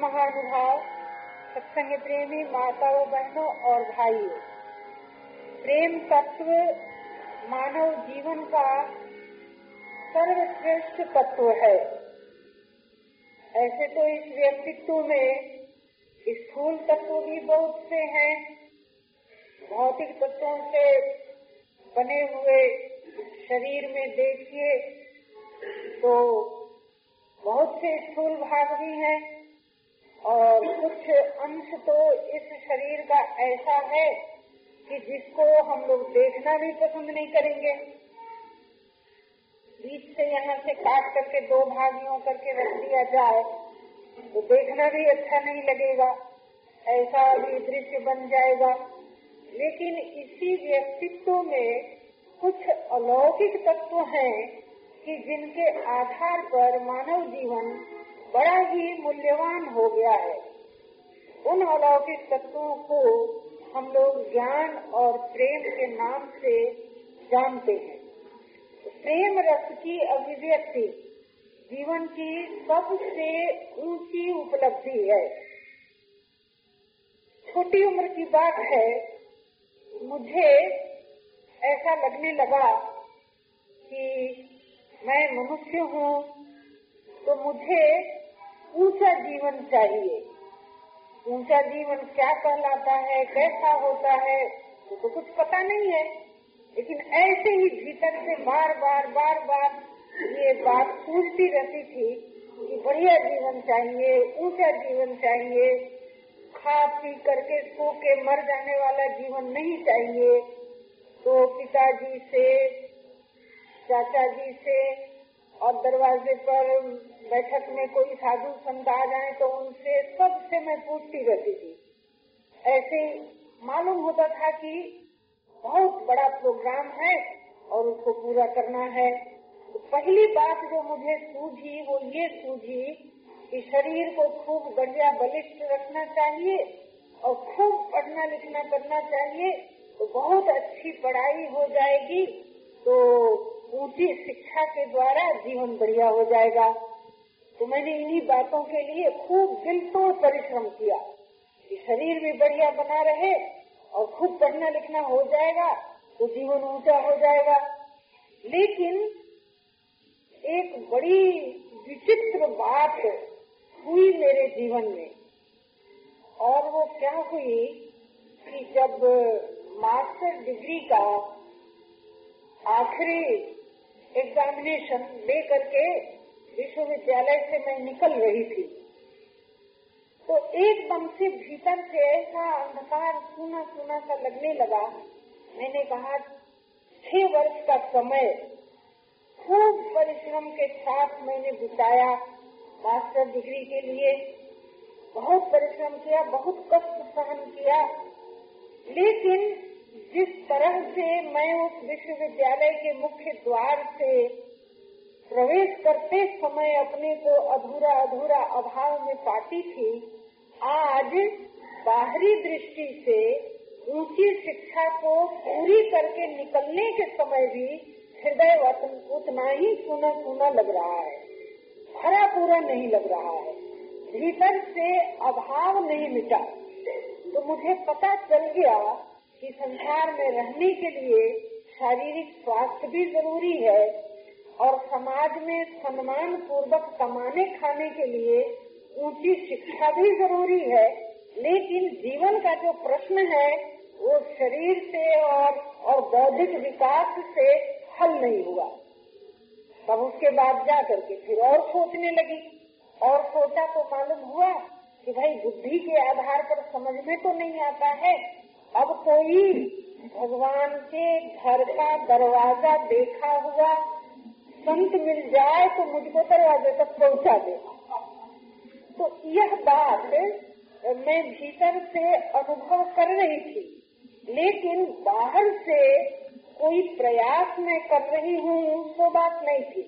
महानुभाव सत्संग प्रेमी माताओं, बहनों और भाइयों। प्रेम तत्व मानव जीवन का सर्वश्रेष्ठ तत्व है। ऐसे तो इस व्यक्तित्व में स्थूल तत्व भी बहुत से हैं। भौतिक तत्वों से बने हुए शरीर में देखिए तो बहुत से स्थूल भाग भी हैं। और कुछ अंश तो इस शरीर का ऐसा है कि जिसको हम लोग देखना भी पसंद नहीं करेंगे। बीच से यहाँ से काट करके दो भागियों करके रख दिया जाए तो देखना भी अच्छा नहीं लगेगा, ऐसा भी दृश्य बन जाएगा। लेकिन इसी व्यक्तित्व में कुछ अलौकिक तत्व हैं कि जिनके आधार पर मानव जीवन बड़ा ही मूल्यवान हो गया है। उन अलौकिक तत्वों को हम लोग ज्ञान और प्रेम के नाम से जानते हैं। प्रेम रस की अभिव्यक्ति जीवन की सबसे ऊँची उपलब्धि है। छोटी उम्र की बात है। मुझे ऐसा लगने लगा कि मैं मनुष्य हूँ तो मुझे ऊँचा जीवन चाहिए। ऊँचा जीवन क्या कहलाता है, कैसा होता है, वो तो कुछ पता नहीं है। लेकिन ऐसे ही भीतर से बार बार बार बार ये बात पूछती रहती थी कि बढ़िया जीवन चाहिए, ऊँचा जीवन चाहिए खा पी करके सो के मर जाने वाला जीवन नहीं चाहिए। तो पिताजी से, चाचा जी से और दरवाजे पर बैठक में कोई साधु संत आ जाए तो उनसे सबसे मैं पूछती रहती थी। ऐसे मालूम होता था कि बहुत बड़ा प्रोग्राम है और उसको पूरा करना है। तो पहली बात जो मुझे सूझी, वो ये सूझी कि शरीर को खूब बढ़िया बलिष्ठ रखना चाहिए और खूब पढ़ना लिखना करना चाहिए। तो बहुत अच्छी पढ़ाई हो जाएगी तो ऊँची शिक्षा के द्वारा जीवन बढ़िया हो जाएगा। तो मैंने इन्हीं बातों के लिए खूब दिल तोड़ परिश्रम किया। कि शरीर भी बढ़िया बना रहे और खूब पढ़ना लिखना हो जाएगा तो जीवन ऊँचा हो जाएगा। लेकिन एक बड़ी विचित्र बात हुई मेरे जीवन में, और वो क्या हुई कि जब मास्टर डिग्री का आखिरी एग्जामिनेशन ले करके विश्वविद्यालय से मैं निकल रही थी। तो एकदम से भीतर से ऐसा अंधकार सुना सुना सा लगने लगा। मैंने कहा, छह वर्ष का समय। खूब परिश्रम के साथ मैंने बिताया मास्टर डिग्री के लिए। बहुत परिश्रम किया, बहुत कष्ट सहन किया। लेकिन जिस तरह से मैं उस विश्वविद्यालय के मुख्य द्वार से प्रवेश करते समय अपने को अधूरा अधूरा अभाव में पाती थी, आज बाहरी दृष्टि से ऊँची शिक्षा को पूरी करके निकलने के समय भी हृदय उतना ही सुना सुना लग रहा है। भरा पूरा नहीं लग रहा है। भीतर से अभाव नहीं मिटा। तो मुझे पता चल गया कि संसार में रहने के लिए शारीरिक स्वास्थ्य भी ज़रूरी है। और समाज में सम्मान पूर्वक कमाने खाने के लिए ऊँची शिक्षा भी ज़रूरी है, लेकिन जीवन का जो प्रश्न है, वो शरीर से और और बौद्धिक विकास से हल नहीं हुआ। तब उसके बाद जा करके फिर और सोचने लगी। और सोचा तो मालूम हुआ कि भाई बुद्धि के आधार पर समझ में तो नहीं आता है। अब कोई भगवान के घर का दरवाज़ा देखा हुआ संत मिल जाए तो मुझको दरवाजे तक पहुँचा दे। तो यह बात मैं भीतर से अनुभव कर रही थी, लेकिन बाहर से कोई प्रयास मैं कर रही हूँ, वो बात नहीं थी।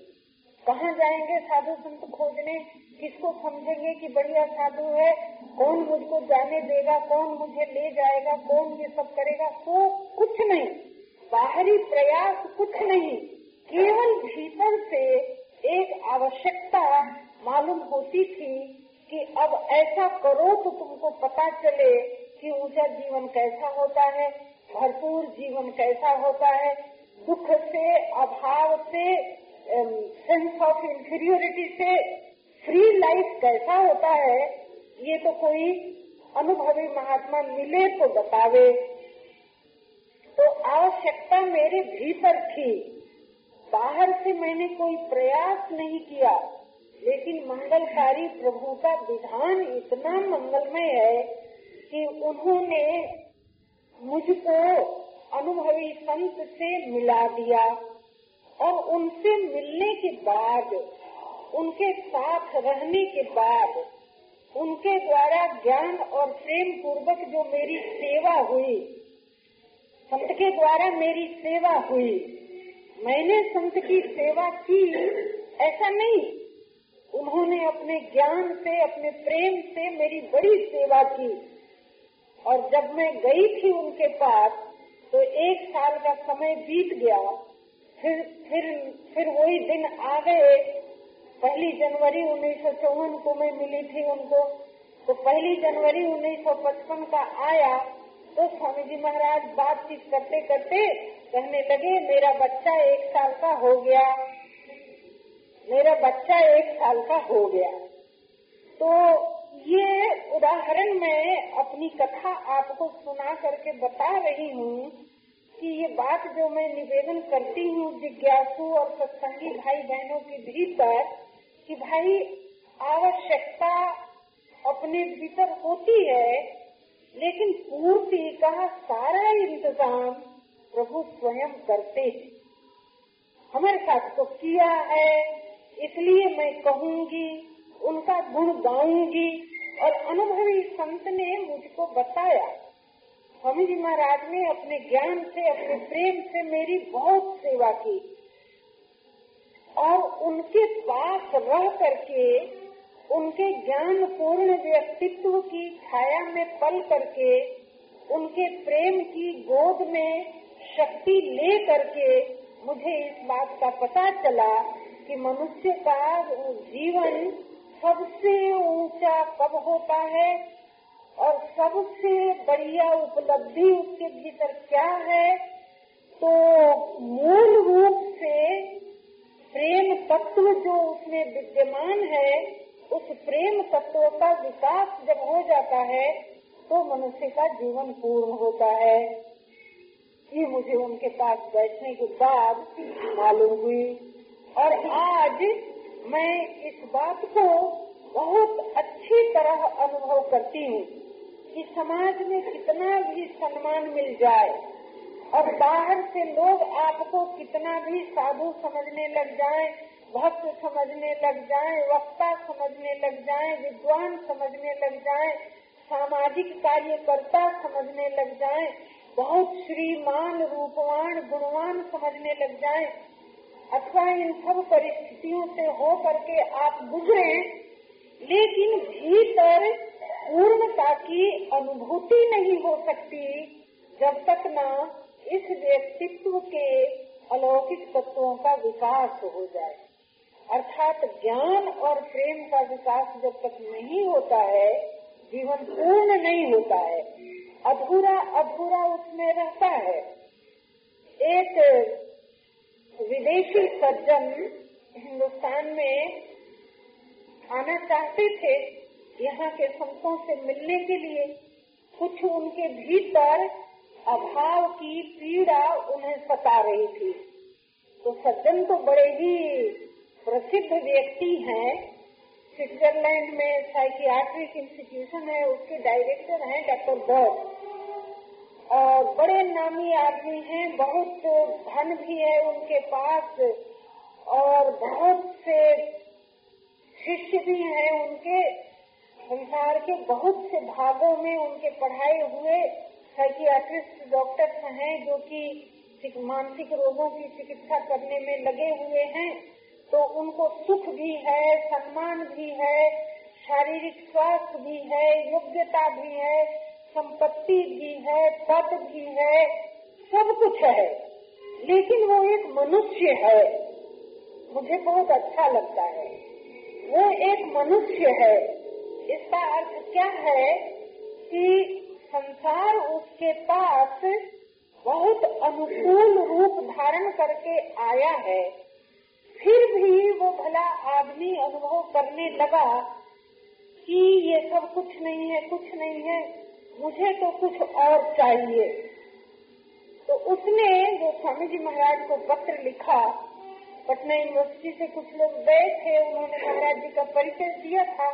कहाँ जाएँगे साधु संत खोजने? किसको समझेंगे कि बढ़िया साधु है? कौन मुझको जाने देगा? कौन मुझे ले जाएगा? कौन ये सब करेगा? तो कुछ नहीं। बाहरी प्रयास कुछ नहीं। केवल भीतर से एक आवश्यकता मालूम होती थी कि अब ऐसा करो तो तुमको पता चले कि ऊँचा जीवन कैसा होता है, भरपूर जीवन कैसा होता है। दुख से, अभाव से सेंस ऑफ़ इंफीरियोरिटी से फ्री लाइफ कैसा होता है, ये तो कोई अनुभवी महात्मा मिले तो बतावे। तो आवश्यकता मेरे भीतर मैंने कोई प्रयास नहीं किया, लेकिन मंगलकारी प्रभु का विधान इतना मंगलमय है कि उन्होंने मुझको अनुभवी संत से मिला दिया और उनसे मिलने के बाद, उनके साथ रहने के बाद, उनके द्वारा ज्ञान और प्रेम पूर्वक जो मेरी सेवा हुई, संत के द्वारा मेरी सेवा हुई मैंने संत की सेवा की, ऐसा नहीं। उन्होंने अपने ज्ञान से, अपने प्रेम से मेरी बड़ी सेवा की। और जब मैं गई थी उनके पास तो एक साल का समय बीत गया। फिर फिर फिर वही दिन आ गए। पहली जनवरी उन्नीस सौ चौवन को मैं मिली थी उनको। तो पहली जनवरी उन्नीस सौ पचपन का आया तो स्वामी जी महाराज बातचीत करते करते कहने लगे, मेरा बच्चा एक साल का हो गया। मेरा बच्चा एक साल का हो गया। तो ये उदाहरण मैं अपनी कथा आपको सुना करके बता रही हूँ कि ये बात जो मैं निवेदन करती हूँ जिज्ञासु और सत्संगी भाई बहनों के भीतर कि भाई, आवश्यकता अपने भीतर होती है, लेकिन पूर्ति का सारा इंतज़ाम प्रभु स्वयं करते हैं। हमारे साथ तो किया है, इसलिए मैं कहूँगी, उनका गुण गाऊँगी और अनुभवी संत ने मुझको बताया। स्वामी जी महाराज ने अपने ज्ञान से, अपने प्रेम से मेरी बहुत सेवा की और उनके पास रह करके, उनके ज्ञान पूर्ण व्यक्तित्व की छाया में पल करके, उनके प्रेम की गोद में शक्ति ले करके मुझे इस बात का पता चला कि मनुष्य का जीवन सबसे ऊँचा कब होता है और सबसे बढ़िया उपलब्धि उसके भीतर क्या है? तो मूल रूप से प्रेम तत्व जो उसमें विद्यमान है, उस प्रेम तत्व का विकास जब हो जाता है तो मनुष्य का जीवन पूर्ण होता है। ये मुझे उनके पास बैठने के बाद मालूम हुई। और आज मैं इस बात को बहुत अच्छी तरह अनुभव करती हूँ कि समाज में कितना भी सम्मान मिल जाए और बाहर से लोग आपको कितना भी साधु समझने लग जाए, भक्त समझने लग जाए, वक्ता समझने लग जाए, विद्वान समझने लग जाए, सामाजिक कार्यकर्ता समझने लग जाए बहुत श्रीमान, रूपवान, गुणवान समझने लग जाए। अथवा इन सब परिस्थितियों से हो करके आप गुजरे, लेकिन भीतर पूर्णता की अनुभूति नहीं हो सकती, जब तक न इस व्यक्तित्व के अलौकिक तत्वों का विकास हो जाए। अर्थात ज्ञान और प्रेम का विकास जब तक नहीं होता है, जीवन पूर्ण नहीं होता है। अधूरा अधूरा उसमें रहता है। एक विदेशी सज्जन हिंदुस्तान में आना चाहते थे यहाँ के संतों से मिलने के लिए। कुछ उनके भीतर अभाव की पीड़ा उन्हें सता रही थी। तो सज्जन तो बड़े ही प्रसिद्ध व्यक्ति हैं। स्विट्जरलैंड में साइकियाट्रिक इंस्टीट्यूशन है, उसके डायरेक्टर हैं डॉक्टर और बड़े नामी आदमी हैं, बहुत धन भी है उनके पास, और बहुत से शिष्य भी हैं उनके। संसार के बहुत से भागों में उनके पढ़ाए हुए साइकियाट्रिस्ट डॉक्टर्स हैं, जो कि मानसिक रोगों की चिकित्सा करने में लगे हुए हैं। उनको सुख भी है, सम्मान भी है, शारीरिक स्वास्थ्य भी है, योग्यता भी है, संपत्ति भी है, पद भी है, सब कुछ है। लेकिन वो एक मनुष्य है। मुझे बहुत अच्छा लगता है। वो एक मनुष्य है। इसका अर्थ क्या है कि संसार उसके पास बहुत अनुकूल रूप धारण करके आया है। फिर भी वो भला आदमी अनुभव करने लगा कि ये सब कुछ नहीं है, कुछ नहीं है, मुझे तो कुछ और चाहिए। तो उसने जो स्वामी जी महाराज को पत्र लिखा। पटना यूनिवर्सिटी से कुछ लोग गए थे, उन्होंने महाराज जी का परिचय दिया था,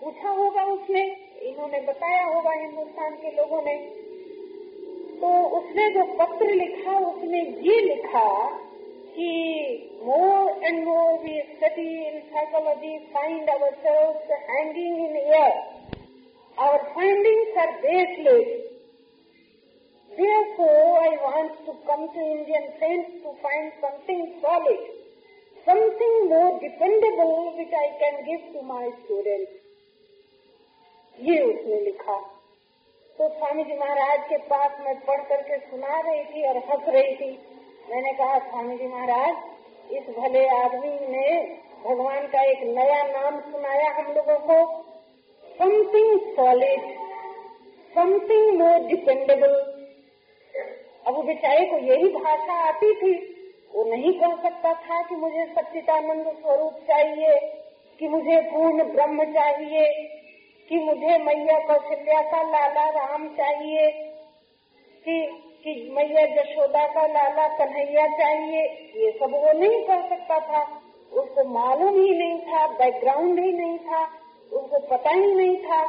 पूछा होगा उसने, इन्होंने बताया होगा हिंदुस्तान के लोगों ने। तो उसने जो पत्र लिखा, उसने ये लिखा कि more and more we study in psychology find our cells hanging in air our findings are baseless Therefore, I want to come to Indian friends to find something solid, something more dependable which I can give to my students. ये उसने लिखा तो स्वामी जी महाराज के पास मैं पढ़ करके सुना रही थी और हंस रही थी मैंने कहा, स्वामी जी महाराज, इस भले आदमी ने भगवान का एक नया नाम सुनाया हम लोगों को। Something solid something more dependable अब वो बेचारे को यही भाषा आती थी। वो नहीं कह सकता था कि मुझे सच्चिदानंद स्वरूप चाहिए, कि मुझे पूर्ण ब्रह्म चाहिए, कि मुझे मैया कौशल्या का लाला राम चाहिए, कि कि मैया जशोदा का लाला कन्हैया चाहिए, ये सब वो नहीं कह सकता था। उसको मालूम ही नहीं था बैकग्राउंड ही नहीं था उसको पता ही नहीं था।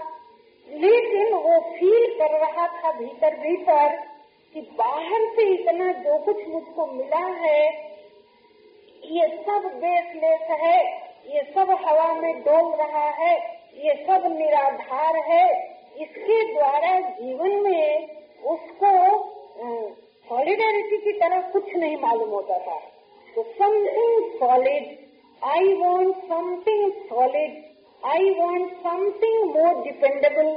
लेकिन वो फील कर रहा था भीतर भीतर कि बाहर से इतना जो कुछ मुझको मिला है, ये सब बेसलेस है, ये सब हवा में डोल रहा है, ये सब निराधार है। इसके द्वारा जीवन में उसको सॉलिडारिटी की तरह कुछ नहीं मालूम होता था। तो something solid I want something solid I want something more dependable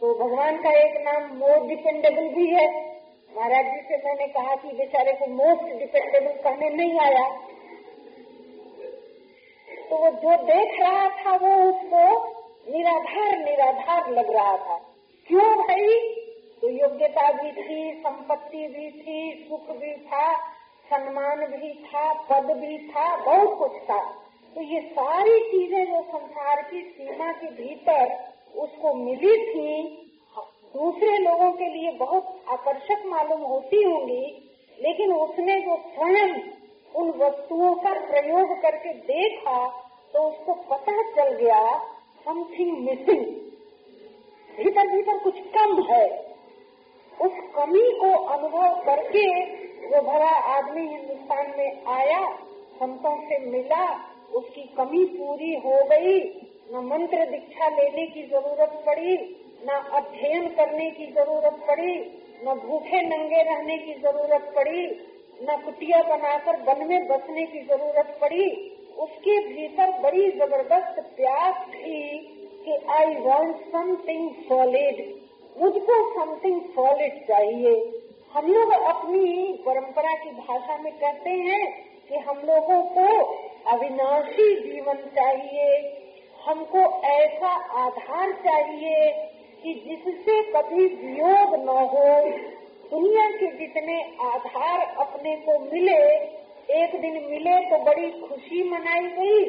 तो भगवान का एक नाम मोर डिपेंडेबल भी है। महाराज जी से मैंने कहा कि बेचारे को मोस्ट डिपेंडेबल कहने नहीं आया। तो वो जो देख रहा था वो उसको निराधार निराधार लग रहा था। क्यों भाई? तो योग्यता भी थी, संपत्ति भी थी, सुख भी था, सम्मान भी था, पद भी था, बहुत कुछ था। तो ये सारी चीज़ें जो संसार की सीमा के भीतर उसको मिली थी। दूसरे लोगों के लिए बहुत आकर्षक मालूम होती होंगी, लेकिन उसने जो स्वयं उन वस्तुओं का प्रयोग करके देखा तो उसको पता चल गया समथिंग मिसिंग भीतर भीतर कुछ कम है। उस कमी को अनुभव करके वो भरा आदमी हिंदुस्तान में आया, संतों से मिला, उसकी कमी पूरी हो गई। न मंत्र दीक्षा लेने की ज़रूरत पड़ी, न अध्ययन करने की ज़रूरत पड़ी, न भूखे नंगे रहने की ज़रूरत पड़ी, न कुटिया बनाकर वन में बसने की ज़रूरत पड़ी। उसके भीतर बड़ी ज़बरदस्त प्यास थी कि आई वॉन्ट समथिंग सॉलिड मुझको समथिंग सॉलिड चाहिए। हम लोग अपनी परंपरा की भाषा में कहते हैं कि हम लोगों को अविनाशी जीवन चाहिए। हमको ऐसा आधार चाहिए कि जिससे कभी वियोग न हो। दुनिया के जितने आधार अपने को मिले, एक दिन मिले तो बड़ी खुशी मनाई गई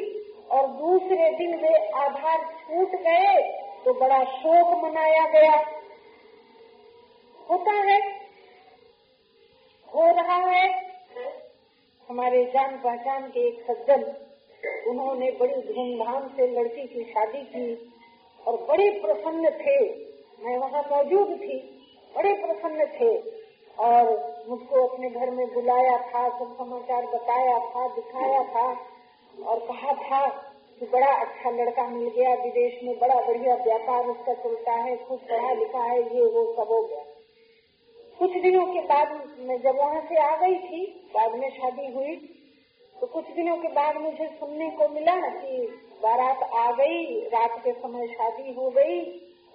और दूसरे दिन वे आधार छूट गए तो बड़ा शोक मनाया गया। होता है, हो रहा है। हमारे जान पहचान के एक सज्जन, उन्होंने बड़ी धूमधाम से लड़की की शादी की और बड़े प्रसन्न थे। मैं वहाँ मौजूद थी, बड़े प्रसन्न थे और मुझको अपने घर में बुलाया था, सब समाचार बताया था, दिखाया था और कहा था कि बड़ा अच्छा लड़का मिल गया, विदेश में बड़ा बढ़िया व्यापार उसका चलता है, खूब पढ़ा लिखा है, ये, वो, सब हो गया। कुछ दिनों के बाद मैं जब वहाँ से आ गई थी, बाद में शादी हुई तो कुछ दिनों के बाद मुझे सुनने को मिला कि बारात आ गई, रात के समय शादी हो गई,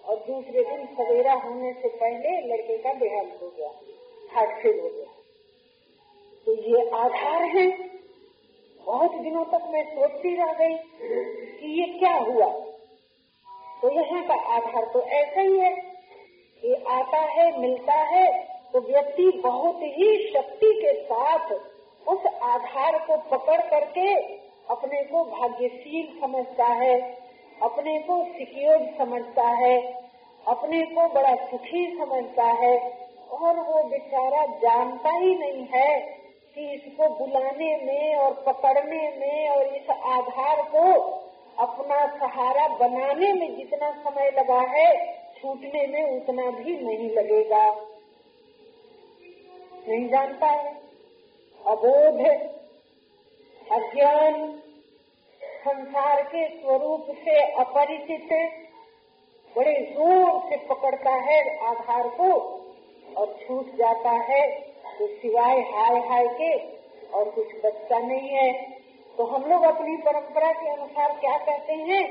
और दूसरे दिन सवेरा होने से पहले लड़के का देहांत हो गया, हार्ट फेल हो गया। तो ये आधार है। बहुत दिनों तक मैं सोचती रह गई कि ये क्या हुआ। तो यहाँ का आधार तो ऐसा ही है ये आता है, मिलता है तो व्यक्ति बहुत ही शक्ति के साथ उस आधार को पकड़ करके अपने को भाग्यशील समझता है, अपने को सिक्योर समझता है, अपने को बड़ा सुखी समझता है और वो बेचारा जानता ही नहीं है कि इसको बुलाने में और पकड़ने में और इस आधार को अपना सहारा बनाने में जितना समय लगा है, छूटने में उतना भी नहीं लगेगा। नहीं जानता है। अबोध अज्ञान संसार के स्वरूप से अपरिचित बड़े ज़ोर से पकड़ता है आधार को और छूट जाता है। तो सिवाय हाय हाय के और कुछ बचता नहीं है। तो हम लोग अपनी परंपरा के अनुसार क्या कहते हैं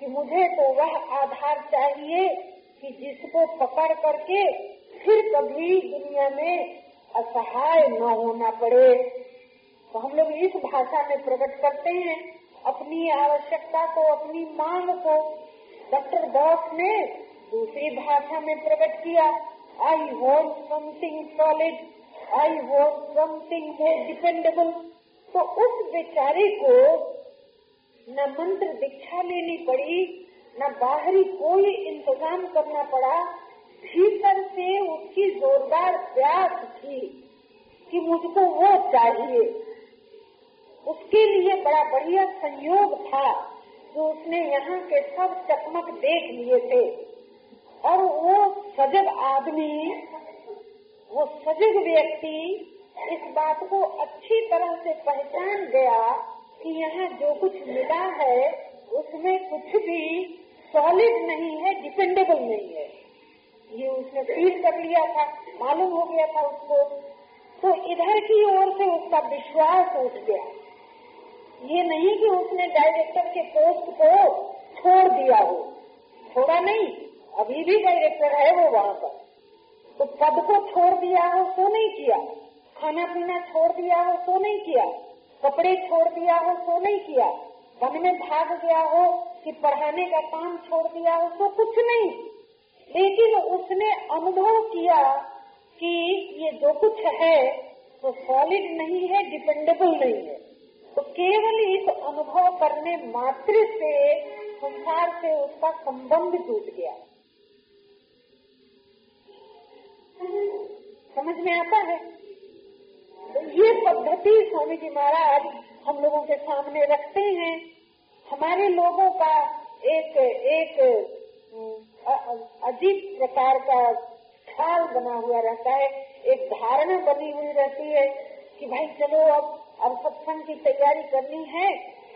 कि मुझे तो वह आधार चाहिए कि जिसको पकड़ करके फिर कभी दुनिया में असहाय न होना पड़े। तो हम लोग इस भाषा में प्रकट करते हैं, अपनी आवश्यकता को, अपनी मांग को। डॉक्टर बॉस ने दूसरी भाषा में प्रकट किया I want something solid I want something dependable तो उस बेचारे को न मंत्र दीक्षा लेनी पड़ी, न बाहरी कोई इंतज़ाम करना पड़ा भीतर से उसकी जोरदार प्यास थी कि मुझको वो चाहिए। उसके लिए बड़ा बढ़िया संयोग था जो उसने यहाँ के सब चकमक देख लिए थे। और वो सजग आदमी, वो सजग व्यक्ति इस बात को अच्छी तरह से पहचान गया कि यहाँ जो कुछ मिला है, उसमें कुछ भी सॉलिड नहीं है डिपेंडेबल नहीं है। ये उसने फील कर लिया था, मालूम हो गया था उसको। तो इधर की ओर से उसका विश्वास उठ गया। ये नहीं कि उसने डायरेक्टर के पोस्ट को छोड़ दिया हो। छोड़ा नहीं, अभी भी डायरेक्टर है वो वहाँ पर। तो पद को छोड़ दिया हो तो नहीं किया। खाना पीना छोड़ दिया हो तो नहीं किया। कपड़े छोड़ दिया हो तो नहीं किया। वन में भाग गया हो कि पढ़ाने का काम छोड़ दिया हो तो कुछ नहीं। लेकिन उसने अनुभव किया कि ये जो कुछ है, वो तो सॉलिड नहीं है डिपेंडेबल नहीं है। तो केवल इस अनुभव करने मात्र से संसार से उसका संबंध टूट गया। समझ में आता है? तो ये पद्धति स्वामी जी महाराज हम लोगों के सामने रखते हैं। हमारे लोगों का एक एक अजीब प्रकार का ख्याल बना हुआ रहता है। एक धारणा बनी हुई रहती है कि भाई चलो अब अब सत्संग की तैयारी करनी है,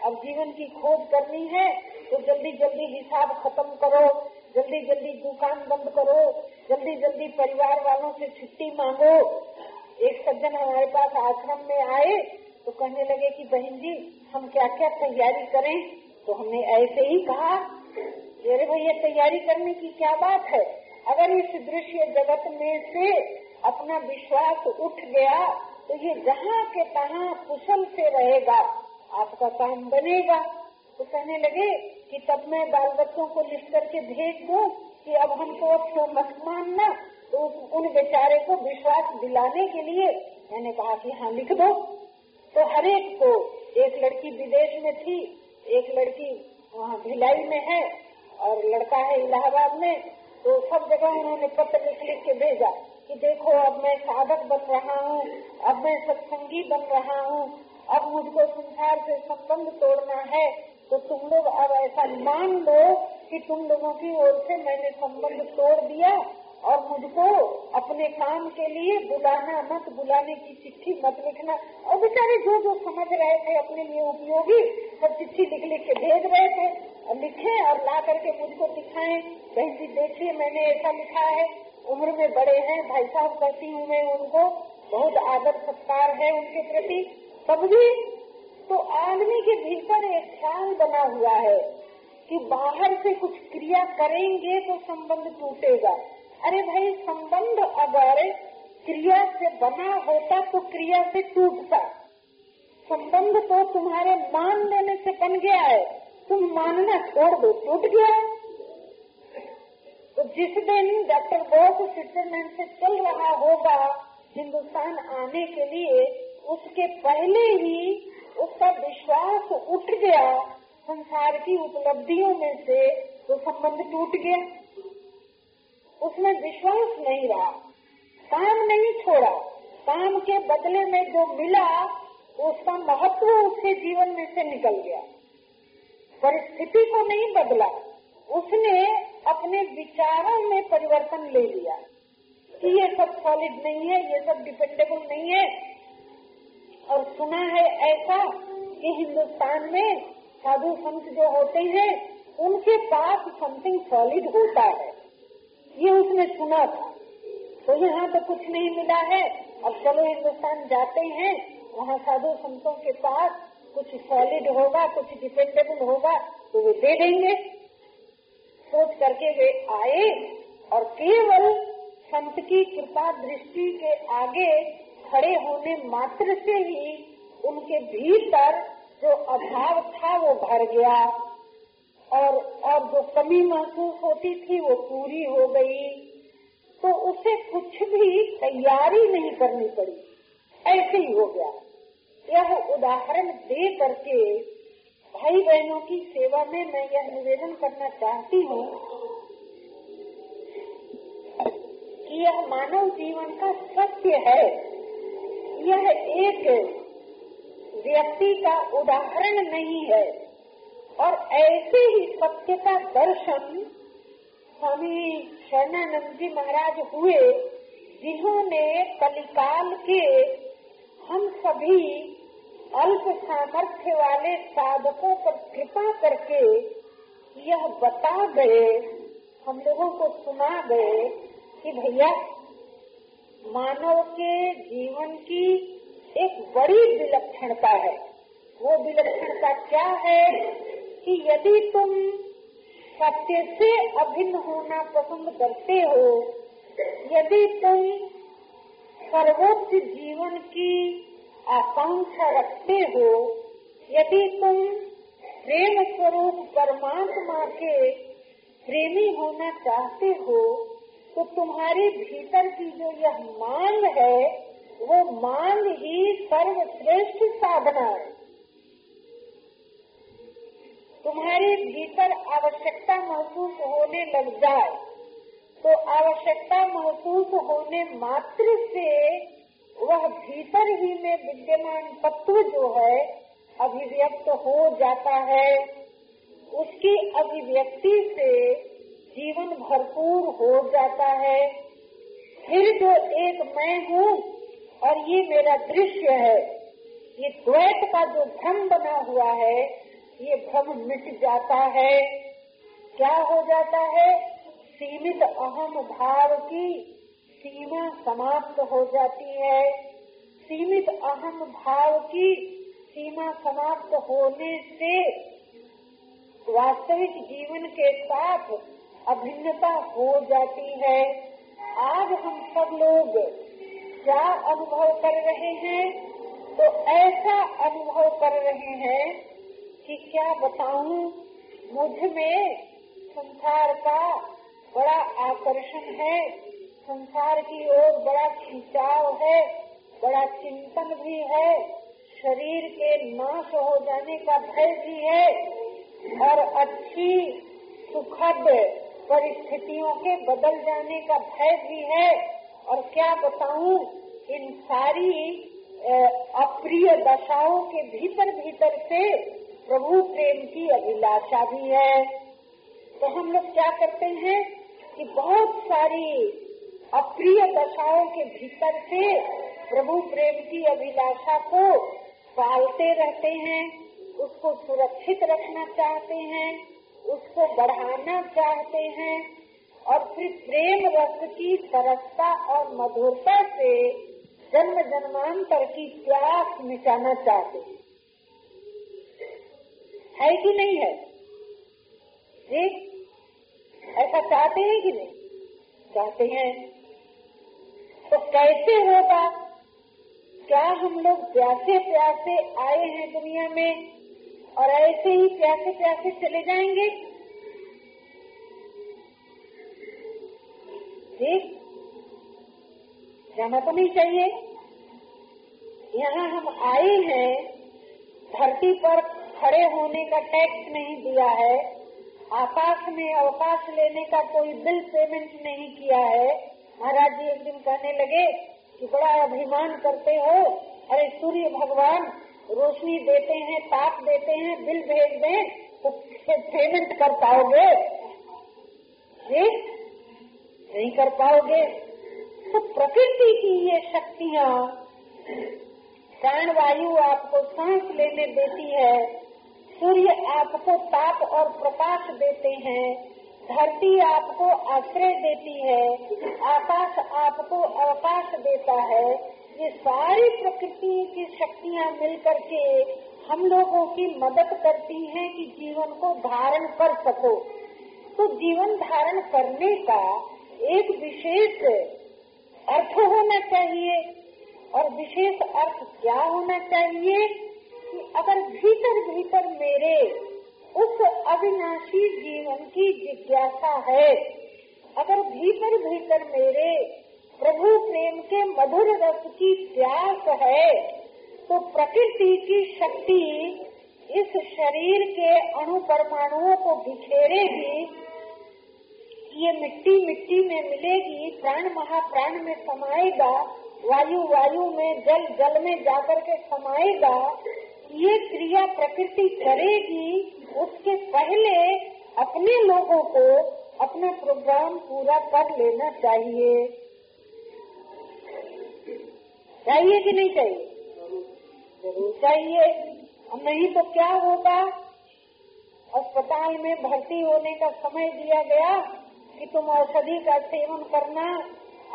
अब जीवन की खोज करनी है तो जल्दी जल्दी हिसाब खत्म करो जल्दी जल्दी दुकान बंद करो जल्दी जल्दी परिवार वालों से छुट्टी मांगो। एक सज्जन हमारे पास आश्रम में आए तो कहने लगे कि बहन जी, हम क्या क्या तैयारी करें? तो हमने ऐसे ही कहा अरे भैया, तैयारी करने की क्या बात है? अगर इस दृश्य जगत में से अपना विश्वास उठ गया तो ये जहाँ के तहाँ कुशल से रहेगा, आपका काम बनेगा। तो कहने लगे कि तब मैं बाल बच्चों को लिख करके भेज दूँ कि अब हमको अब मत मानना? तो उन बेचारे को विश्वास दिलाने के लिए मैंने कहा कि हाँ लिख दो। तो हर एक को, एक लड़की विदेश में थी, एक लड़की वहाँ भिलाई में है और लड़का है इलाहाबाद में तो सब जगह उन्होंने पत्र लिख लिख के भेजा कि देखो अब मैं साधक बन रहा हूँ, अब मैं सत्संगी बन रहा हूँ, अब मुझको संसार से संबंध तोड़ना है तो तुम लोग अब ऐसा मान लो कि तुम लोगों की ओर से मैंने संबंध तोड़ दिया और मुझको अपने काम के लिए बुलाना मत, बुलाने की चिट्ठी मत लिखना। और बेचारे जो जो समझ रहे थे, अपने लिए उपयोगी सब चिट्ठी लिख लिख के भेज रहे थे। लिखे और ला करके मुझको दिखाएँ। बहन जी, देखिए, मैंने ऐसा लिखा है। उम्र में बड़े हैं, भाई साहब करती हूँ मैं उनको, बहुत आदर सत्कार है उनके प्रति। तब भी तो आदमी के भीतर एक ख्याल बना हुआ है कि बाहर से कुछ क्रिया करेंगे तो संबंध टूटेगा। अरे भाई, संबंध अगर क्रिया से बना होता तो क्रिया से टूटता। संबंध तो तुम्हारे मान लेने से बन गया है। तुम मानना छोड़ दो, टूट गया। तो जिस दिन डॉक्टर बोस स्विट्जरलैंड से चल रहा होगा हिंदुस्तान आने के लिए, उसके पहले ही उसका विश्वास उठ गया। संसार की उपलब्धियों में से तो संबंध टूट गया। उसमें विश्वास नहीं रहा, काम नहीं छोड़ा। काम के बदले में जो मिला, उसका महत्व उसके जीवन में से निकल गया। परिस्थिति को नहीं बदला। उसने अपने विचारों में परिवर्तन ले लिया कि ये सब सॉलिड नहीं है, ये सब डिपेंडेबल नहीं है। और सुना है ऐसा कि हिंदुस्तान में साधु संत जो होते हैं, उनके पास समथिंग सॉलिड होता है। ये उसने सुना था। तो यहाँ तो कुछ नहीं मिला है। अब चलो हिंदुस्तान जाते हैं, वहाँ साधु संतों के पास कुछ सॉलिड होगा, कुछ डिपेंडेबल होगा तो वे दे देंगे। सोच करके वे आए और केवल संत की कृपा दृष्टि के आगे खड़े होने मात्र से ही उनके भीतर जो अभाव था वो भर गया और और जो कमी महसूस होती थी वो पूरी हो गई। तो उसे कुछ भी तैयारी नहीं करनी पड़ी। ऐसे ही हो गया। यह उदाहरण दे करके भाई बहनों की सेवा में मैं यह निवेदन करना चाहती हूँ कि यह मानव जीवन का सत्य है। यह एक व्यक्ति का उदाहरण नहीं है। और ऐसे ही सत्य का दर्शन स्वामी शरणानंद जी महाराज हुए, जिन्होंने कलिकाल के हम सभी अल्प सामर्थ्य वाले साधकों पर कृपा करके यह बता गए हम लोगों को सुना गए कि भैया, मानव के जीवन की एक बड़ी विलक्षणता है। वो विलक्षणता क्या है कि यदि तुम सत्य से अभिन्न होना पसंद करते हो, यदि तुम सर्वोच्च जीवन की आकांक्षा रखते हो, यदि तुम प्रेम स्वरूप परमात्मा के प्रेमी होना चाहते हो तो तुम्हारे भीतर की जो यह मांग है, वो मांग ही सर्वश्रेष्ठ साधना है। तुम्हारे भीतर आवश्यकता महसूस होने लग जाए तो आवश्यकता महसूस होने मात्र से वह भीतर ही में विद्यमान तत्व जो है, अभिव्यक्त हो जाता है। उसकी अभिव्यक्ति से जीवन भरपूर हो जाता है। फिर जो एक मैं हूँ, और ये मेरा दृश्य है, ये द्वैत का जो भ्रम बना हुआ है, ये भ्रम मिट जाता है। क्या हो जाता है? सीमित अहम भाव की सीमा समाप्त हो जाती है। सीमित अहम भाव की सीमा समाप्त होने से वास्तविक जीवन के साथ अभिन्नता हो जाती है। आज हम सब लोग क्या अनुभव कर रहे हैं? तो ऐसा अनुभव कर रहे हैं कि क्या बताऊँ? मुझमें संसार का बड़ा आकर्षण है। संसार की ओर बड़ा खिंचाव है, बड़ा चिंतन भी है, शरीर के नाश हो जाने का भय भी है। और अच्छी, सुखद परिस्थितियों के बदल जाने का भय भी है। और क्या बताऊँ, इन सारी अप्रिय दशाओं के भीतर भीतर से प्रभु प्रेम की अभिलाषा भी है। तो हम लोग क्या करते हैं कि बहुत सारी अप्रिय दशाओं के भीतर से प्रभु प्रेम की अभिलाषा को पालते रहते हैं, उसको सुरक्षित रखना चाहते हैं, उसको बढ़ाना चाहते हैं और फिर प्रेम रस की सरसता और मधुरता से जन्म जन्मांतर की प्यास मिटाना चाहते हैं। है कि नहीं है? जी? ऐसा चाहते हैं कि नहीं? चाहते हैं। तो कैसे होगा? क्या हम लोग प्यासे प्यासे आए हैं दुनिया में और ऐसे ही प्यासे प्यासे चले जाएँगे? ठीक? जाना तो नहीं चाहिए। यहाँ हम आए हैं, धरती पर खड़े होने का टैक्स नहीं दिया है, आकाश में अवकाश लेने का कोई बिल पेमेंट नहीं किया है। महाराज जी एक दिन कहने लगे कि बड़ा अभिमान करते हो। अरे, सूर्य भगवान, रोशनी देते हैं, ताप देते हैं, बिल भेज दें तो पेमेंट कर पाओगे? नहीं कर पाओगे? तो प्रकृति की ये शक्तियाँ प्राण वायु आपको सांस लेने देती है, सूर्य आपको ताप और प्रकाश देते हैं धरती आपको आश्रय देती है, आकाश आपको अवकाश देता है। ये सारी प्रकृति की शक्तियाँ मिलकर के हम लोगों की मदद करती हैं कि जीवन को धारण कर सको। तो जीवन धारण करने का एक विशेष अर्थ होना चाहिए। और विशेष अर्थ क्या होना चाहिए कि अगर भीतर भीतर मेरे उस अविनाशी जीवन की जिज्ञासा है। अगर भीतर भीतर मेरे प्रभु प्रेम के मधुर रस की प्यास है तो प्रकृति की शक्ति इस शरीर के अणु परमाणुओं को बिखेरेगी। ये मिट्टी मिट्टी में मिलेगी, प्राण महाप्राण में समाएगा, वायु वायु में जल जल में जाकर के समाएगा ये क्रिया प्रकृति करेगी, उसके पहले अपने लोगों को अपना प्रोग्राम पूरा कर लेना चाहिए। चाहिए कि नहीं चाहिए? ज़रूर चाहिए। और नहीं तो क्या होगा? अस्पताल में भर्ती होने का समय दिया गया कि तुम औषधि का सेवन करना,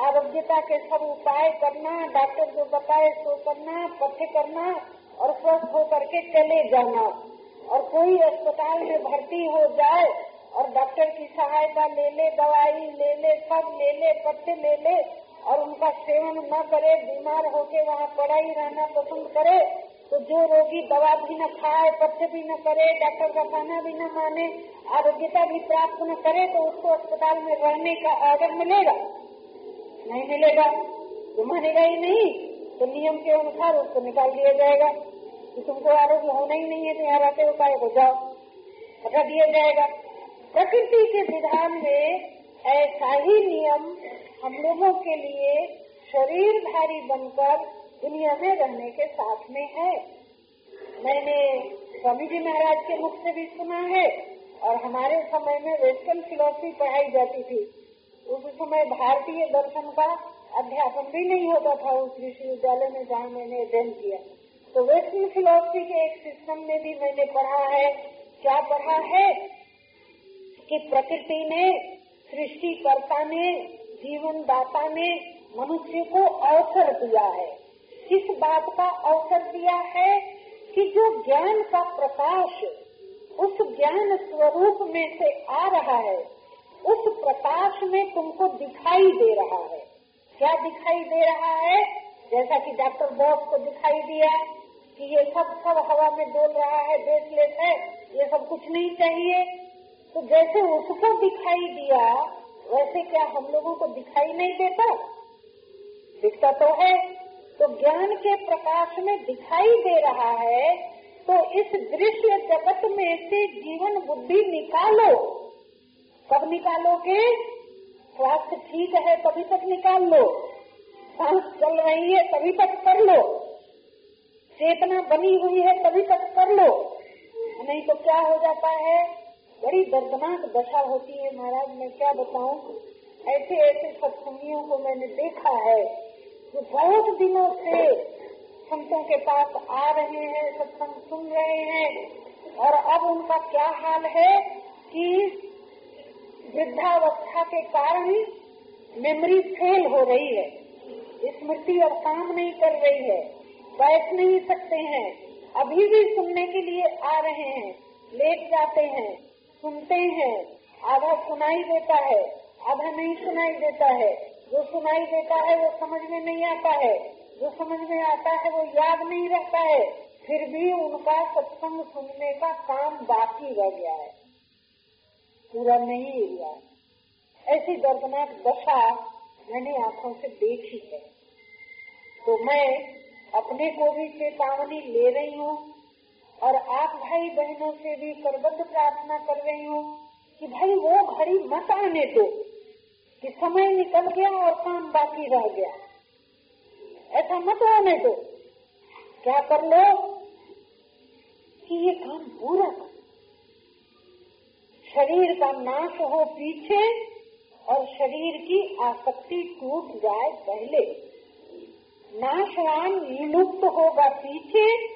आरोग्यता के सब उपाय करना, डॉक्टर जो बताए सो करना पथ्य करना और स्वस्थ होकर के चले जाना। और कोई अस्पताल में भर्ती हो जाए और डॉक्टर की सहायता ले ले, दवाई ले ले, सब ले ले, पत्ते ले ले, और उनका सेवन न करे, बीमार होके वहाँ पड़ा ही रहना पसंद करे तो जो रोगी दवा भी न खाए पथ्य भी न करे, डॉक्टर का कहना भी न माने, आरोग्यता भी प्राप्त न करे तो उसको अस्पताल में रहने का ऑर्डर मिलेगा। नहीं मिलेगा तो मानेगा ही नहीं तो नियम के अनुसार उसको निकाल दिया जाएगा। कि तुमको आरोग्य होना ही नहीं है तो यहाँ रहते हो काय हो जाओ। हटा दिया जाएगा। प्रकृति के विधान में ऐसा ही नियम हम लोगों के लिए शरीरधारी बनकर दुनिया में रहने के साथ में है। मैंने स्वामी जी महाराज के मुख से भी सुना है, और हमारे समय में वेस्टर्न फिलोसफी पढ़ाई जाती थी। उस समय भारतीय दर्शन का अध्यापन भी नहीं होता था, उस विश्वविद्यालय में जहाँ मैंने अध्ययन किया। तो वेस्टर्न फिलोसफी के एक सिस्टम में भी मैंने पढ़ा है। क्या पढ़ा है? कि प्रकृति ने, सृष्टिकर्ता ने जीवन दाता ने मनुष्य को अवसर दिया है। किस बात का अवसर दिया है? कि जो ज्ञान का प्रकाश उस ज्ञान स्वरूप में से आ रहा है, उस प्रकाश में तुमको दिखाई दे रहा है। क्या दिखाई दे रहा है? जैसा कि डॉक्टर बॉस को दिखाई दिया। कि ये सब सब हवा में डोल रहा है ब्रेसलेट है, ये सब कुछ नहीं चाहिए। तो जैसे उसको दिखाई दिया, वैसे क्या हम लोगों को दिखाई नहीं देता? दिखता तो है। तो ज्ञान के प्रकाश में दिखाई दे रहा है तो इस दृश्य जगत में से जीवन बुद्धि निकालो। कब निकालोगे? स्वास्थ्य ठीक है, तभी तक निकाल लो। सांस चल रही है, तभी तक कर लो। चेतना बनी हुई है, तभी तक कर लो। नहीं तो क्या हो जाता है? बड़ी दर्दनाक दशा होती है, महाराज, मैं क्या बताऊँ? ऐसे ऐसे सत्संगियों को मैंने देखा है। जो बहुत दिनों से संतों के पास आ रहे हैं, सत्संग सुन रहे हैं। और अब उनका क्या हाल है कि वृद्धावस्था के कारण मेमोरी फेल हो रही है। स्मृति और काम नहीं कर रही है। बैठ नहीं सकते हैं। अभी भी सुनने के लिए आ रहे हैं। लेट जाते हैं। सुनते हैं। आधा सुनाई देता है। आधा नहीं सुनाई देता है। जो सुनाई देता है, वो समझ में नहीं आता है। जो समझ में आता है, वो याद नहीं रहता है। फिर भी उनका सत्संग सुनने का काम बाकी रह गया है। पूरा नहीं हुआ। ऐसी दर्दनाक दशा मैंने आँखों से देखी है। तो मैं अपने को भी चेतावनी ले रही हूँ और आप भाई बहनों से भी करबद्ध प्रार्थना कर रही हूँ कि भाई वो घड़ी मत आने दो, कि समय निकल गया और काम बाकी रह गया। ऐसा मत होने दो। क्या कर लो कि ये काम पूरा कर। शरीर का नाश हो पीछे और शरीर की आसक्ति टूट जाए पहले। नाशवान विलुप्त होगा पीछे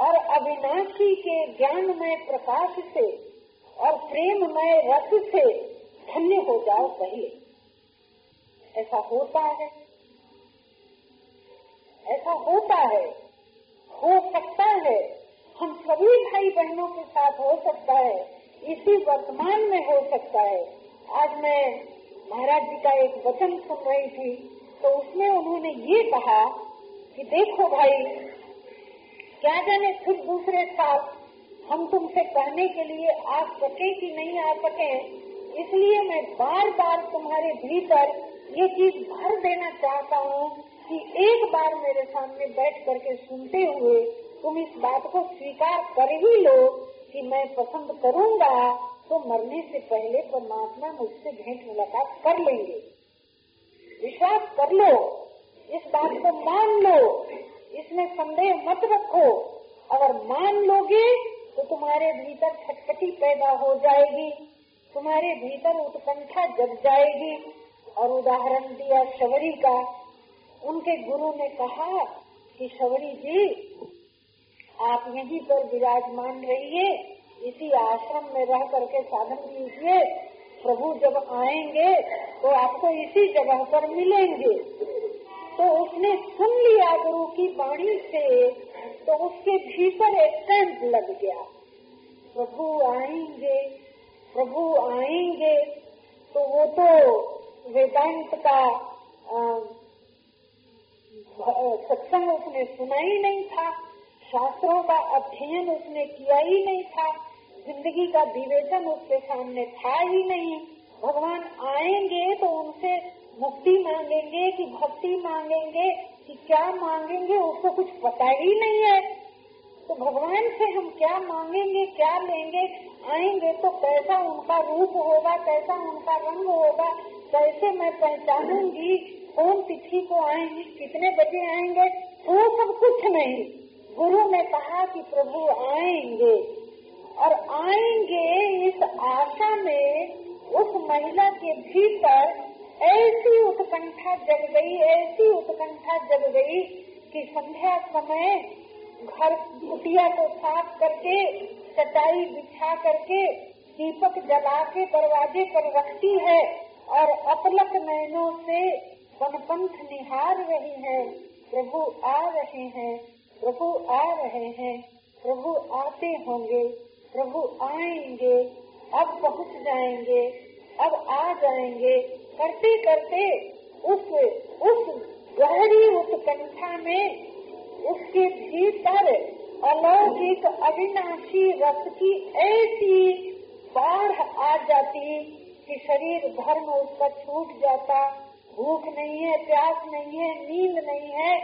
और अविनाशी के ज्ञान में प्रकाश से और प्रेम में रस से धन्य हो जाओ पहले ऐसा होता है। ऐसा होता है। हो सकता है। हम सभी भाई बहनों के साथ हो सकता है। इसी वर्तमान में हो सकता है। आज मैं महाराज जी का एक वचन सुन रही थी। तो उसमें उन्होंने ये कहा कि देखो भाई, क्या जाने फिर दूसरे साल हम तुमसे कहने के लिए आ सके कि नहीं आ सके। इसलिए मैं बार बार तुम्हारे भीतर ये चीज़ भर देना चाहता हूँ कि एक बार मेरे सामने बैठ करके सुनते हुए तुम इस बात को स्वीकार कर ही लो कि मैं पसंद करूँगा तो मरने से पहले परमात्मा मुझसे भेंट मुलाकात कर लेंगे। विश्वास कर लो। इस बात को मान लो। इसमें संदेह मत रखो। अगर मान लोगे तो तुम्हारे भीतर छटपटी पैदा हो जाएगी। तुम्हारे भीतर उत्कंठा जग जाएगी। और उदाहरण दिया शबरी का। उनके गुरु ने कहा कि, शबरी जी, आप यहीं पर विराजमान रहिए। इसी आश्रम में रह करके साधन कीजिए। प्रभु जब आएँगे तो आपको इसी जगह पर मिलेंगे। तो उसने सुन लिया गुरु की वाणी से तो उसके भीतर एक टेंट लग गया। प्रभु आएँगे प्रभु आएँगे। तो वो तो वेदांत का सत्संग उसने सुना ही नहीं था, शास्त्रों का अध्ययन उसने किया ही नहीं था। ज़िंदगी का विवेचन उसके सामने था ही नहीं। भगवान आएँगे तो उनसे मुक्ति मांगेंगे कि भक्ति मांगेंगे कि क्या मांगेंगे, उसको कुछ पता ही नहीं है। तो भगवान से हम क्या मांगेंगे, क्या लेंगे? आएँगे तो कैसा उनका रूप होगा, कैसा उनका रंग होगा, कैसे मैं पहचानूँगी? कौन तिथि को आएँगे, कितने बजे आएँगे? वो सब कुछ नहीं। गुरु ने कहा कि प्रभु आएँगे। और आएँगे इस आशा में, उस महिला के भीतर ऐसी उत्कंठा जग गई, ऐसी उत्कंठा जग गई कि संध्या समय घर कुटिया को साफ़ करके, चटाई बिछा करके दीपक जला के दरवाजे पर रखती है और अपलक नयनों से वनपंथ निहार रही है। प्रभु आ रहे हैं, प्रभु आ रहे हैं, प्रभु आते होंगे। प्रभु आएँगे, अब पहुँच जाएँगे, अब आ जाएँगे। करते करते उस उस गहरी उत्कंठा में उसके भीतर अलौकिक अविनाशी रस की ऐसी बाढ़ आ जाती कि शरीर धर्म उसका छूट जाता। भूख नहीं है, प्यास नहीं है, नींद नहीं है।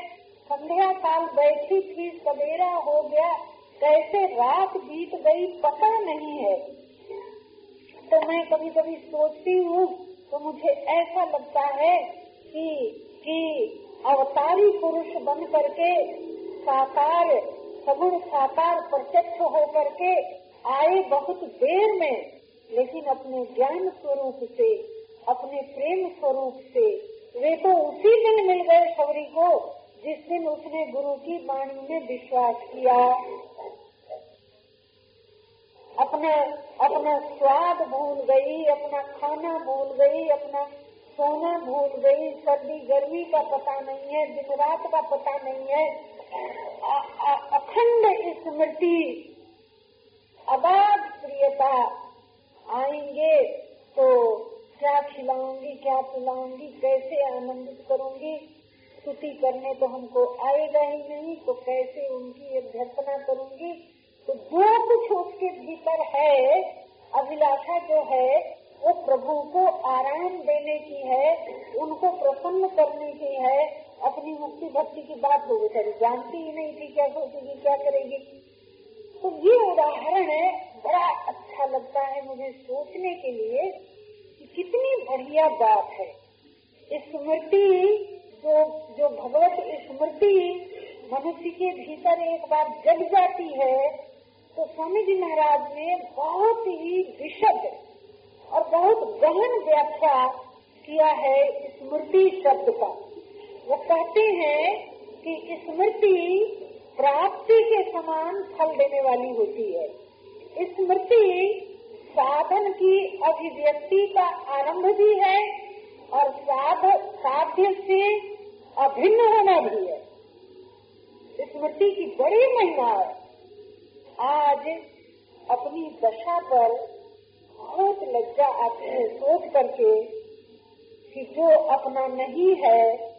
संध्या काल बैठी थी, सवेरा हो गया। कैसे रात बीत गई पता नहीं है। तो मैं कभी कभी सोचती हूँ तो मुझे ऐसा लगता है कि कि अवतारी पुरुष बन करके, साकार सगुण साकार प्रत्यक्ष हो करके आए बहुत देर में, लेकिन अपने ज्ञान स्वरूप से, अपने प्रेम स्वरूप से, वे तो उसी दिन मिल गए शबरी को, जिस दिन उसने गुरु की वाणी में विश्वास किया। अपना अपना स्वाद भूल गई, अपना खाना भूल गई, अपना सोना भूल गई। सर्दी, गर्मी का पता नहीं है, दिन रात का पता नहीं है। अखंड स्मृति, अबाध प्रियता आएँगे तो क्या खिलाऊँगी, क्या पिलाऊँगी, कैसे आनंदित करूँगी? स्तुति करने तो हमको आएगा ही नहीं तो कैसे उनकी अभ्यर्थना करूँगी? तो जो कुछ उसके भीतर है, अभिलाषा जो है, वो प्रभु को आराम देने की है, उनको प्रसन्न करने की है, अपनी मुक्ति भक्ति की बात वो बेचारी जानती ही नहीं थी क्या सोचेगी क्या करेगी। तो ये उदाहरण है, बड़ा अच्छा लगता है मुझे सोचने के लिए कि कितनी बढ़िया बात है। स्मृति, जो जो भगवत स्मृति मनुष्य के भीतर एक बार जग जाती है तो स्वामी जी महाराज ने बहुत ही विशद और बहुत गहन व्याख्या किया है स्मृति शब्द का। वो कहते हैं कि स्मृति प्राप्ति के समान फल देने वाली होती है। स्मृति साधन की अभिव्यक्ति का आरंभ भी है और साध, साध्य से अभिन्न होना भी है। स्मृति की बड़ी महिमा है। आज अपनी दशा पर बहुत लज्जा आती है, सोच करके कि जो अपना नहीं है,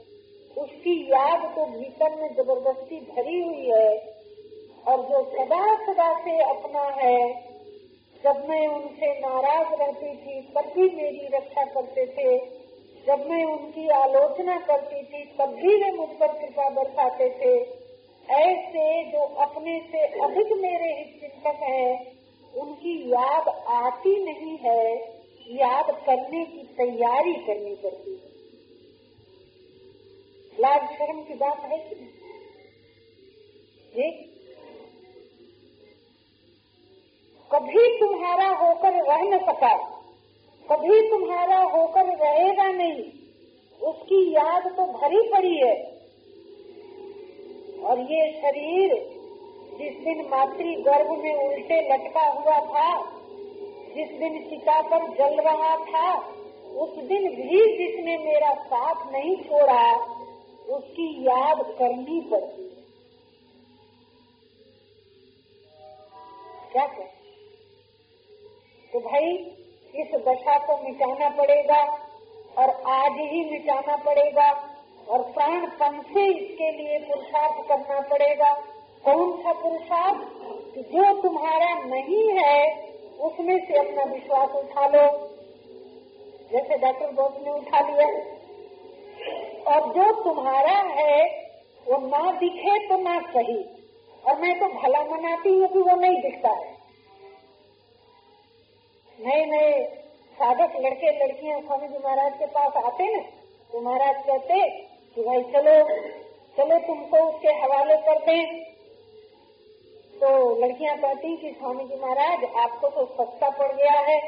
उसकी याद तो भीतर में ज़बरदस्ती भरी हुई है। और जो सदा सदा से अपना है, जब मैं उनसे नाराज़ रहती थी, तब भी मेरी रक्षा करते थे। जब मैं उनकी आलोचना करती थी, तब भी वे मुझ पर कृपा बरसाते थे। ऐसे जो अपने से अधिक मेरे हित चिंतक है, उनकी याद आती नहीं है, याद करने की तैयारी करनी पड़ती है। लाज शर्म की बात है कि नहीं? कभी तुम्हारा होकर रह न सका, कभी तुम्हारा होकर रहेगा नहीं, उसकी याद तो भरी पड़ी है। और ये शरीर जिस दिन मातृ गर्भ में उल्टे लटका हुआ था, जिस दिन चिता पर जल रहा था, उस दिन भी जिसने मेरा साथ नहीं छोड़ा, उसकी याद करनी पड़ती क्या कर तो भाई, इस दशा को मिटाना पड़ेगा और आज ही मिटाना पड़ेगा। और प्राणपन से इसके लिए पुरुषार्थ करना पड़ेगा। कौन सा पुरुषार्थ? जो तुम्हारा नहीं है, उसमें से अपना विश्वास उठा लो। जैसे डॉक्टर बोस ने उठा लिया। और जो तुम्हारा है, वो ना दिखे तो ना सही। और मैं तो भला मनाती हूँ कि वो नहीं दिखता है। नए नए साधक लड़के लड़कियाँ स्वामी जी महाराज के पास आते ना तो महाराज कहते कि भाई, चलो चलो तुमको उसके हवाले कर दे। तो लड़कियाँ कहती कि, स्वामी जी महाराज, आपको तो सस्ता पड़ गया है।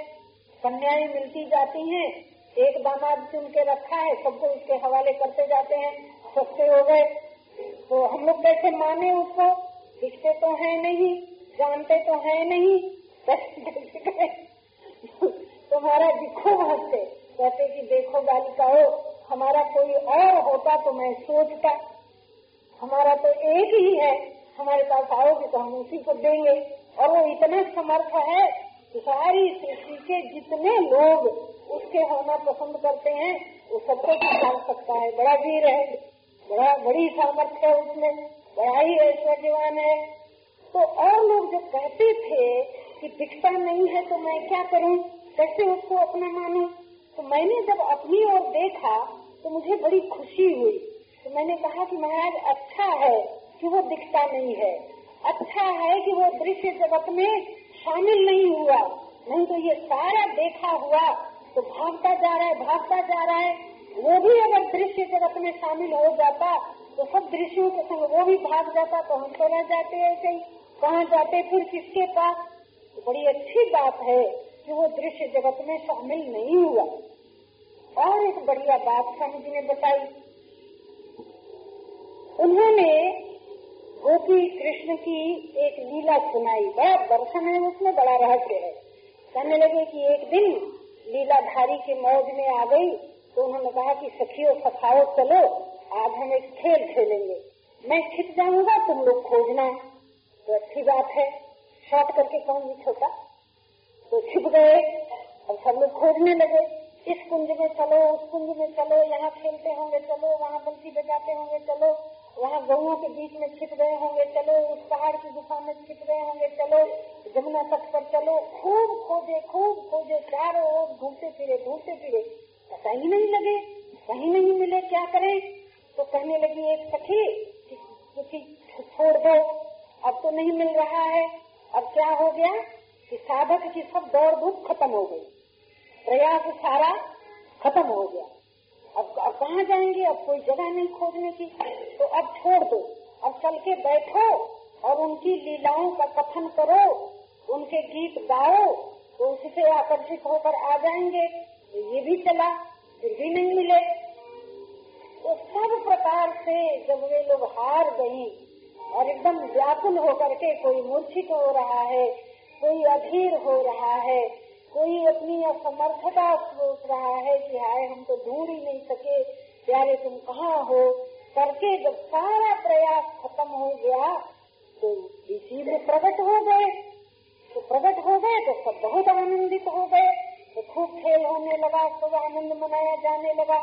कन्याएँ मिलती जाती हैं, एक दामाद चुन के रखा है, सबको उसके हवाले करते जाते हैं, सस्ते हो गए। तो हम लोग कैसे माने उसको? दिखते तो है नहीं, जानते तो है नहीं। तो महाराज जी हँसते, कहते कि, देखो कोई और होता तो मैं सोचता, हमारा तो एक ही है, हमारे पास आओगे तो हम उसी को देंगे। और वो इतने समर्थ है कि सारी सृष्टि के जितने लोग उसके होना पसंद करते हैं, वो सबको निकाल सकता है। बड़ा वीर है, बड़ा बड़ी सामर्थ्य है उसमें, बड़ा ही ऐश्वर्यवान है। तो और लोग जो कहते थे कि दिखता नहीं है तो मैं क्या करूँ? कैसे उसको अपना मानूं? तो मैंने जब अपनी ओर देखा तो मुझे बड़ी खुशी हुई। तो मैंने कहा कि महाराज अच्छा है कि वो दिखता नहीं है। अच्छा है कि वो दृश्य जगत में शामिल नहीं हुआ। नहीं तो ये सारा देखा हुआ तो भागता जा रहा है, भागता जा रहा है। वो भी अगर दृश्य जगत में शामिल हो जाता तो सब दृश्यों के संग वो भी भाग जाता तो हम तो रह जाते ऐसे ही। कहाँ जाते, फिर किसके पास? तो बड़ी अच्छी बात है कि वो दृश्य जगत में शामिल नहीं हुआ। और एक बढ़िया बात स्वामी जी ने बताई। उन्होंने गोपी कृष्ण की एक लीला सुनाई। बड़ा दर्शन है, उसमें बड़ा रहस्य है। कहने लगे कि एक दिन लीलाधारी के मौज में आ गई तो उन्होंने कहा कि, सखियों, सखाओ, चलो, आज हम एक खेल खेलेंगे। मैं छिप जाऊँगा, तुम लोग खोजना तो अच्छी बात है। शॉर्ट करके कहूँगी छोटा? तो छिप गए और सब लोग खोजने लगे। इस कुंज में चलो, उस कुंज में चलो, यहाँ खेलते होंगे, चलो, वहाँ बंसी बजाते होंगे, चलो, वहाँ गौओं के बीच में छिप गए होंगे, चलो, उस पहाड़ की गुफा में छिप गए होंगे, चलो, जमुना तट पर चलो, खूब खोजे खूब खोजे, चारों ओर घूमते फिरे घूमते फिरे। पता ही नहीं लगे कहीं नहीं मिले, क्या करें? तो कहने लगी एक सखी कि छोड़ दो, अब तो नहीं मिल रहा है, अब क्या हो गया? कि साधक की सब दौड़ धूप खत्म हो गई। प्रयास सारा खत्म हो गया। अब अब कहाँ जाएँगे? अब कोई जगह नहीं खोजने की। तो अब छोड़ दो। अब चल के बैठो और उनकी लीलाओं का कथन करो। उनके गीत गाओ। तो उससे आकर्षित होकर आ जाएँगे। तो ये भी चला, फिर भी नहीं मिले। तो सब प्रकार से जब वे लोग हार गई और एकदम व्याकुल होकर के कोई मूर्छित हो रहा है, कोई अधीर हो रहा है कोई अपनी असमर्थता सोच रहा है कि हाय, हम तो ढूंढ ही नहीं सके, प्यारे तुम कहाँ हो? करके जब सारा प्रयास खत्म हो गया तो इसी में प्रकट हो गए। तो प्रकट हो गए तो सब बहुत आनंदित हो गए। तो खूब खेल होने लगा सब आनंद मनाया जाने लगा।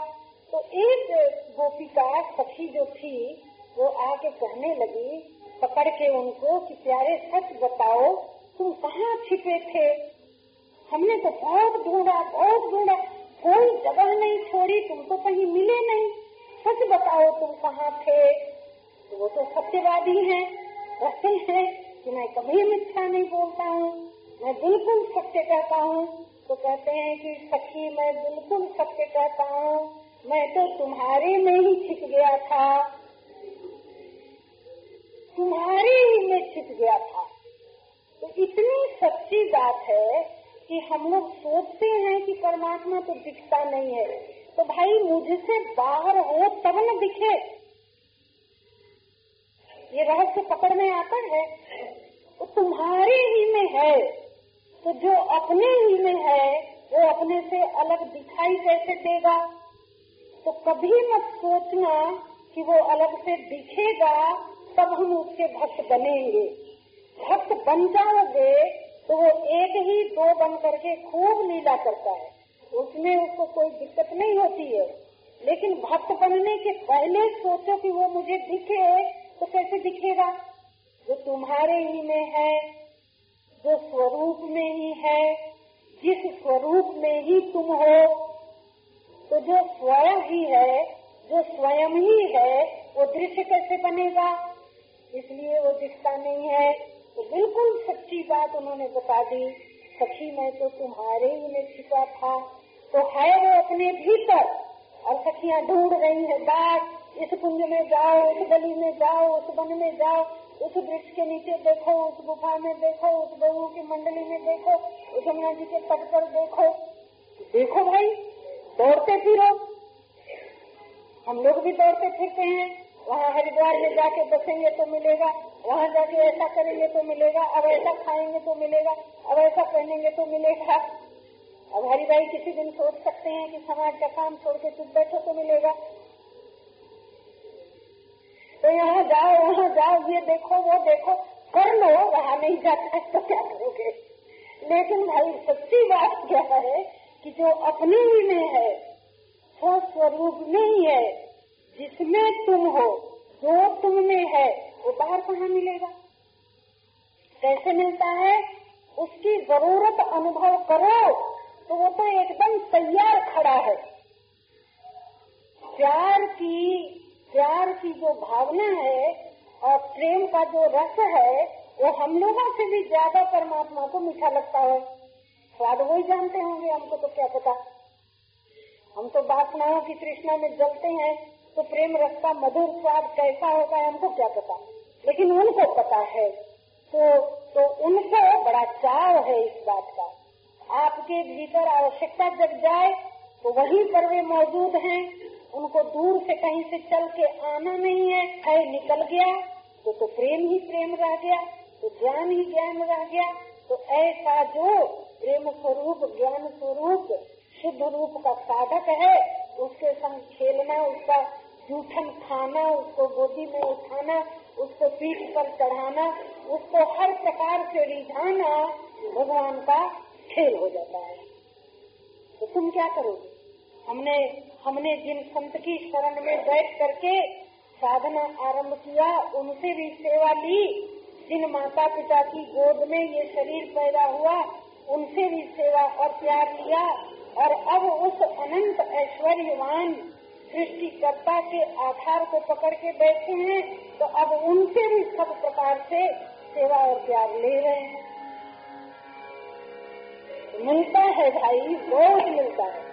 तो एक गोपिका, सखी जो थी, वो आके कहने लगी, पकड़ के उनको कि प्यारे, सच बताओ, तुम कहाँ छिपे थे? हमने तो बहुत ढूंढा बहुत ढूंढा। कोई जगह नहीं छोड़ी, तुम तो कहीं मिले नहीं। सच बताओ, तुम कहाँ थे? वो तो सत्यवादी है कहते हैं कि मैं कभी मिथ्या नहीं बोलता हूँ। मैं बिल्कुल सत्य कहता हूँ। तो कहते हैं कि सखी, मैं बिल्कुल सत्य कहता हूँ। मैं तो तुम्हारे में ही छिप गया था। तुम्हारे ही में छिप गया था। तो इतनी सच्ची बात है कि हम लोग सोचते हैं कि परमात्मा तो दिखता नहीं है। तो भाई, मुझसे बाहर हो तब न दिखे। ये रहस्य पकड़ में आता है। तो तुम्हारे ही में है। तो जो अपने ही में है, वो अपने से अलग दिखाई कैसे देगा? तो कभी मत सोचना कि वो अलग से दिखेगा, तब हम उसके भक्त बनेंगे। भक्त बन जाओगे तो वो एक ही दो बन करके खूब लीला करता है। उसमें उसको कोई दिक्कत नहीं होती है। लेकिन भक्त बनने के पहले सोचो कि वो मुझे दिखे तो कैसे दिखेगा? जो तुम्हारे ही में है, जो स्वरूप में ही है, जिस स्वरूप में ही तुम हो तो जो स्वयं ही है, जो स्वयं ही है, वो दृश्य कैसे बनेगा? इसलिए वो दिखता नहीं है। तो बिल्कुल सच्ची बात उन्होंने बता दी, सखी, मैं तो तुम्हारे ही में छिपा था। तो है वो अपने भीतर, और सखियाँ ढूंढ रही है बात इस कुंज में जाओ उस गली में जाओ, उस वन में जाओ, उस वृक्ष के नीचे देखो, उस गुफा में देखो, उस गऊ की मंडली में देखो, उस यमुना जी के तट पर देखो। देखो भाई, दौड़ते फिरो। हम लोग भी दौड़ते फिरते हैं। वहाँ हरिद्वार में जाके बसेंगे तो मिलेगा। वहाँ जाके ऐसा करेंगे तो मिलेगा, अब ऐसा खाएँगे तो मिलेगा, अब ऐसा पहनेंगे तो मिलेगा। अब हरी भाई किसी दिन सोच सकते हैं कि समाज का काम छोड़ के चुप बैठो तो मिलेगा। तो यहाँ जाओ, वहाँ जाओ, ये देखो, वो देखो कर लो वहाँ नहीं जाता है तो क्या करोगे? लेकिन भाई, सच्ची बात क्या है कि जो अपने ही में है स्वस्वरूप में ही है, जिसमें तुम हो, जो तुम में है वो बाहर कहाँ मिलेगा? कैसे मिलता है, उसकी ज़रूरत अनुभव करो तो वो तो एकदम तैयार खड़ा है। प्यार की प्यार की जो भावना है और प्रेम का जो रस है, वो हम लोगों से भी ज़्यादा परमात्मा को मीठा लगता है। स्वाद वही जानते होंगे, हमको तो क्या पता। हम तो वासनाओं की तृष्णा में जलते हैं। तो प्रेम रस का मधुर स्वाद कैसा होता है हमको क्या पता? लेकिन उनको पता है। तो तो उनको बड़ा चाव है इस बात का। आपके भीतर आवश्यकता जब जाए तो वहीं पर वे मौजूद हैं। उनको दूर से कहीं से चल के आना नहीं है। है, निकल गया तो तो प्रेम ही प्रेम रह गया तो ज्ञान ही ज्ञान रह गया। तो ऐसा जो प्रेम स्वरूप, ज्ञान स्वरूप, शुद्ध रूप का साधक है, उसके संग खेलना, उसका जूठन खाना, उसको गोदी में उठाना, उसको पीठ पर चढ़ाना, उसको हर प्रकार से रिझाना, भगवान का खेल हो जाता है। तो तुम क्या करोगे? हमने हमने जिन संत की शरण में बैठ करके साधना आरंभ किया, उनसे भी सेवा ली। जिन माता पिता की गोद में ये शरीर पैदा हुआ, उनसे भी सेवा और प्यार लिया और अब उस अनंत ऐश्वर्यवान सृष्टिकर्ता के आधार को पकड़ के बैठे हैं तो अब उनसे भी सब प्रकार से सेवा और प्यार ले रहे हैं। मिलता है भाई बहुत मिलता है।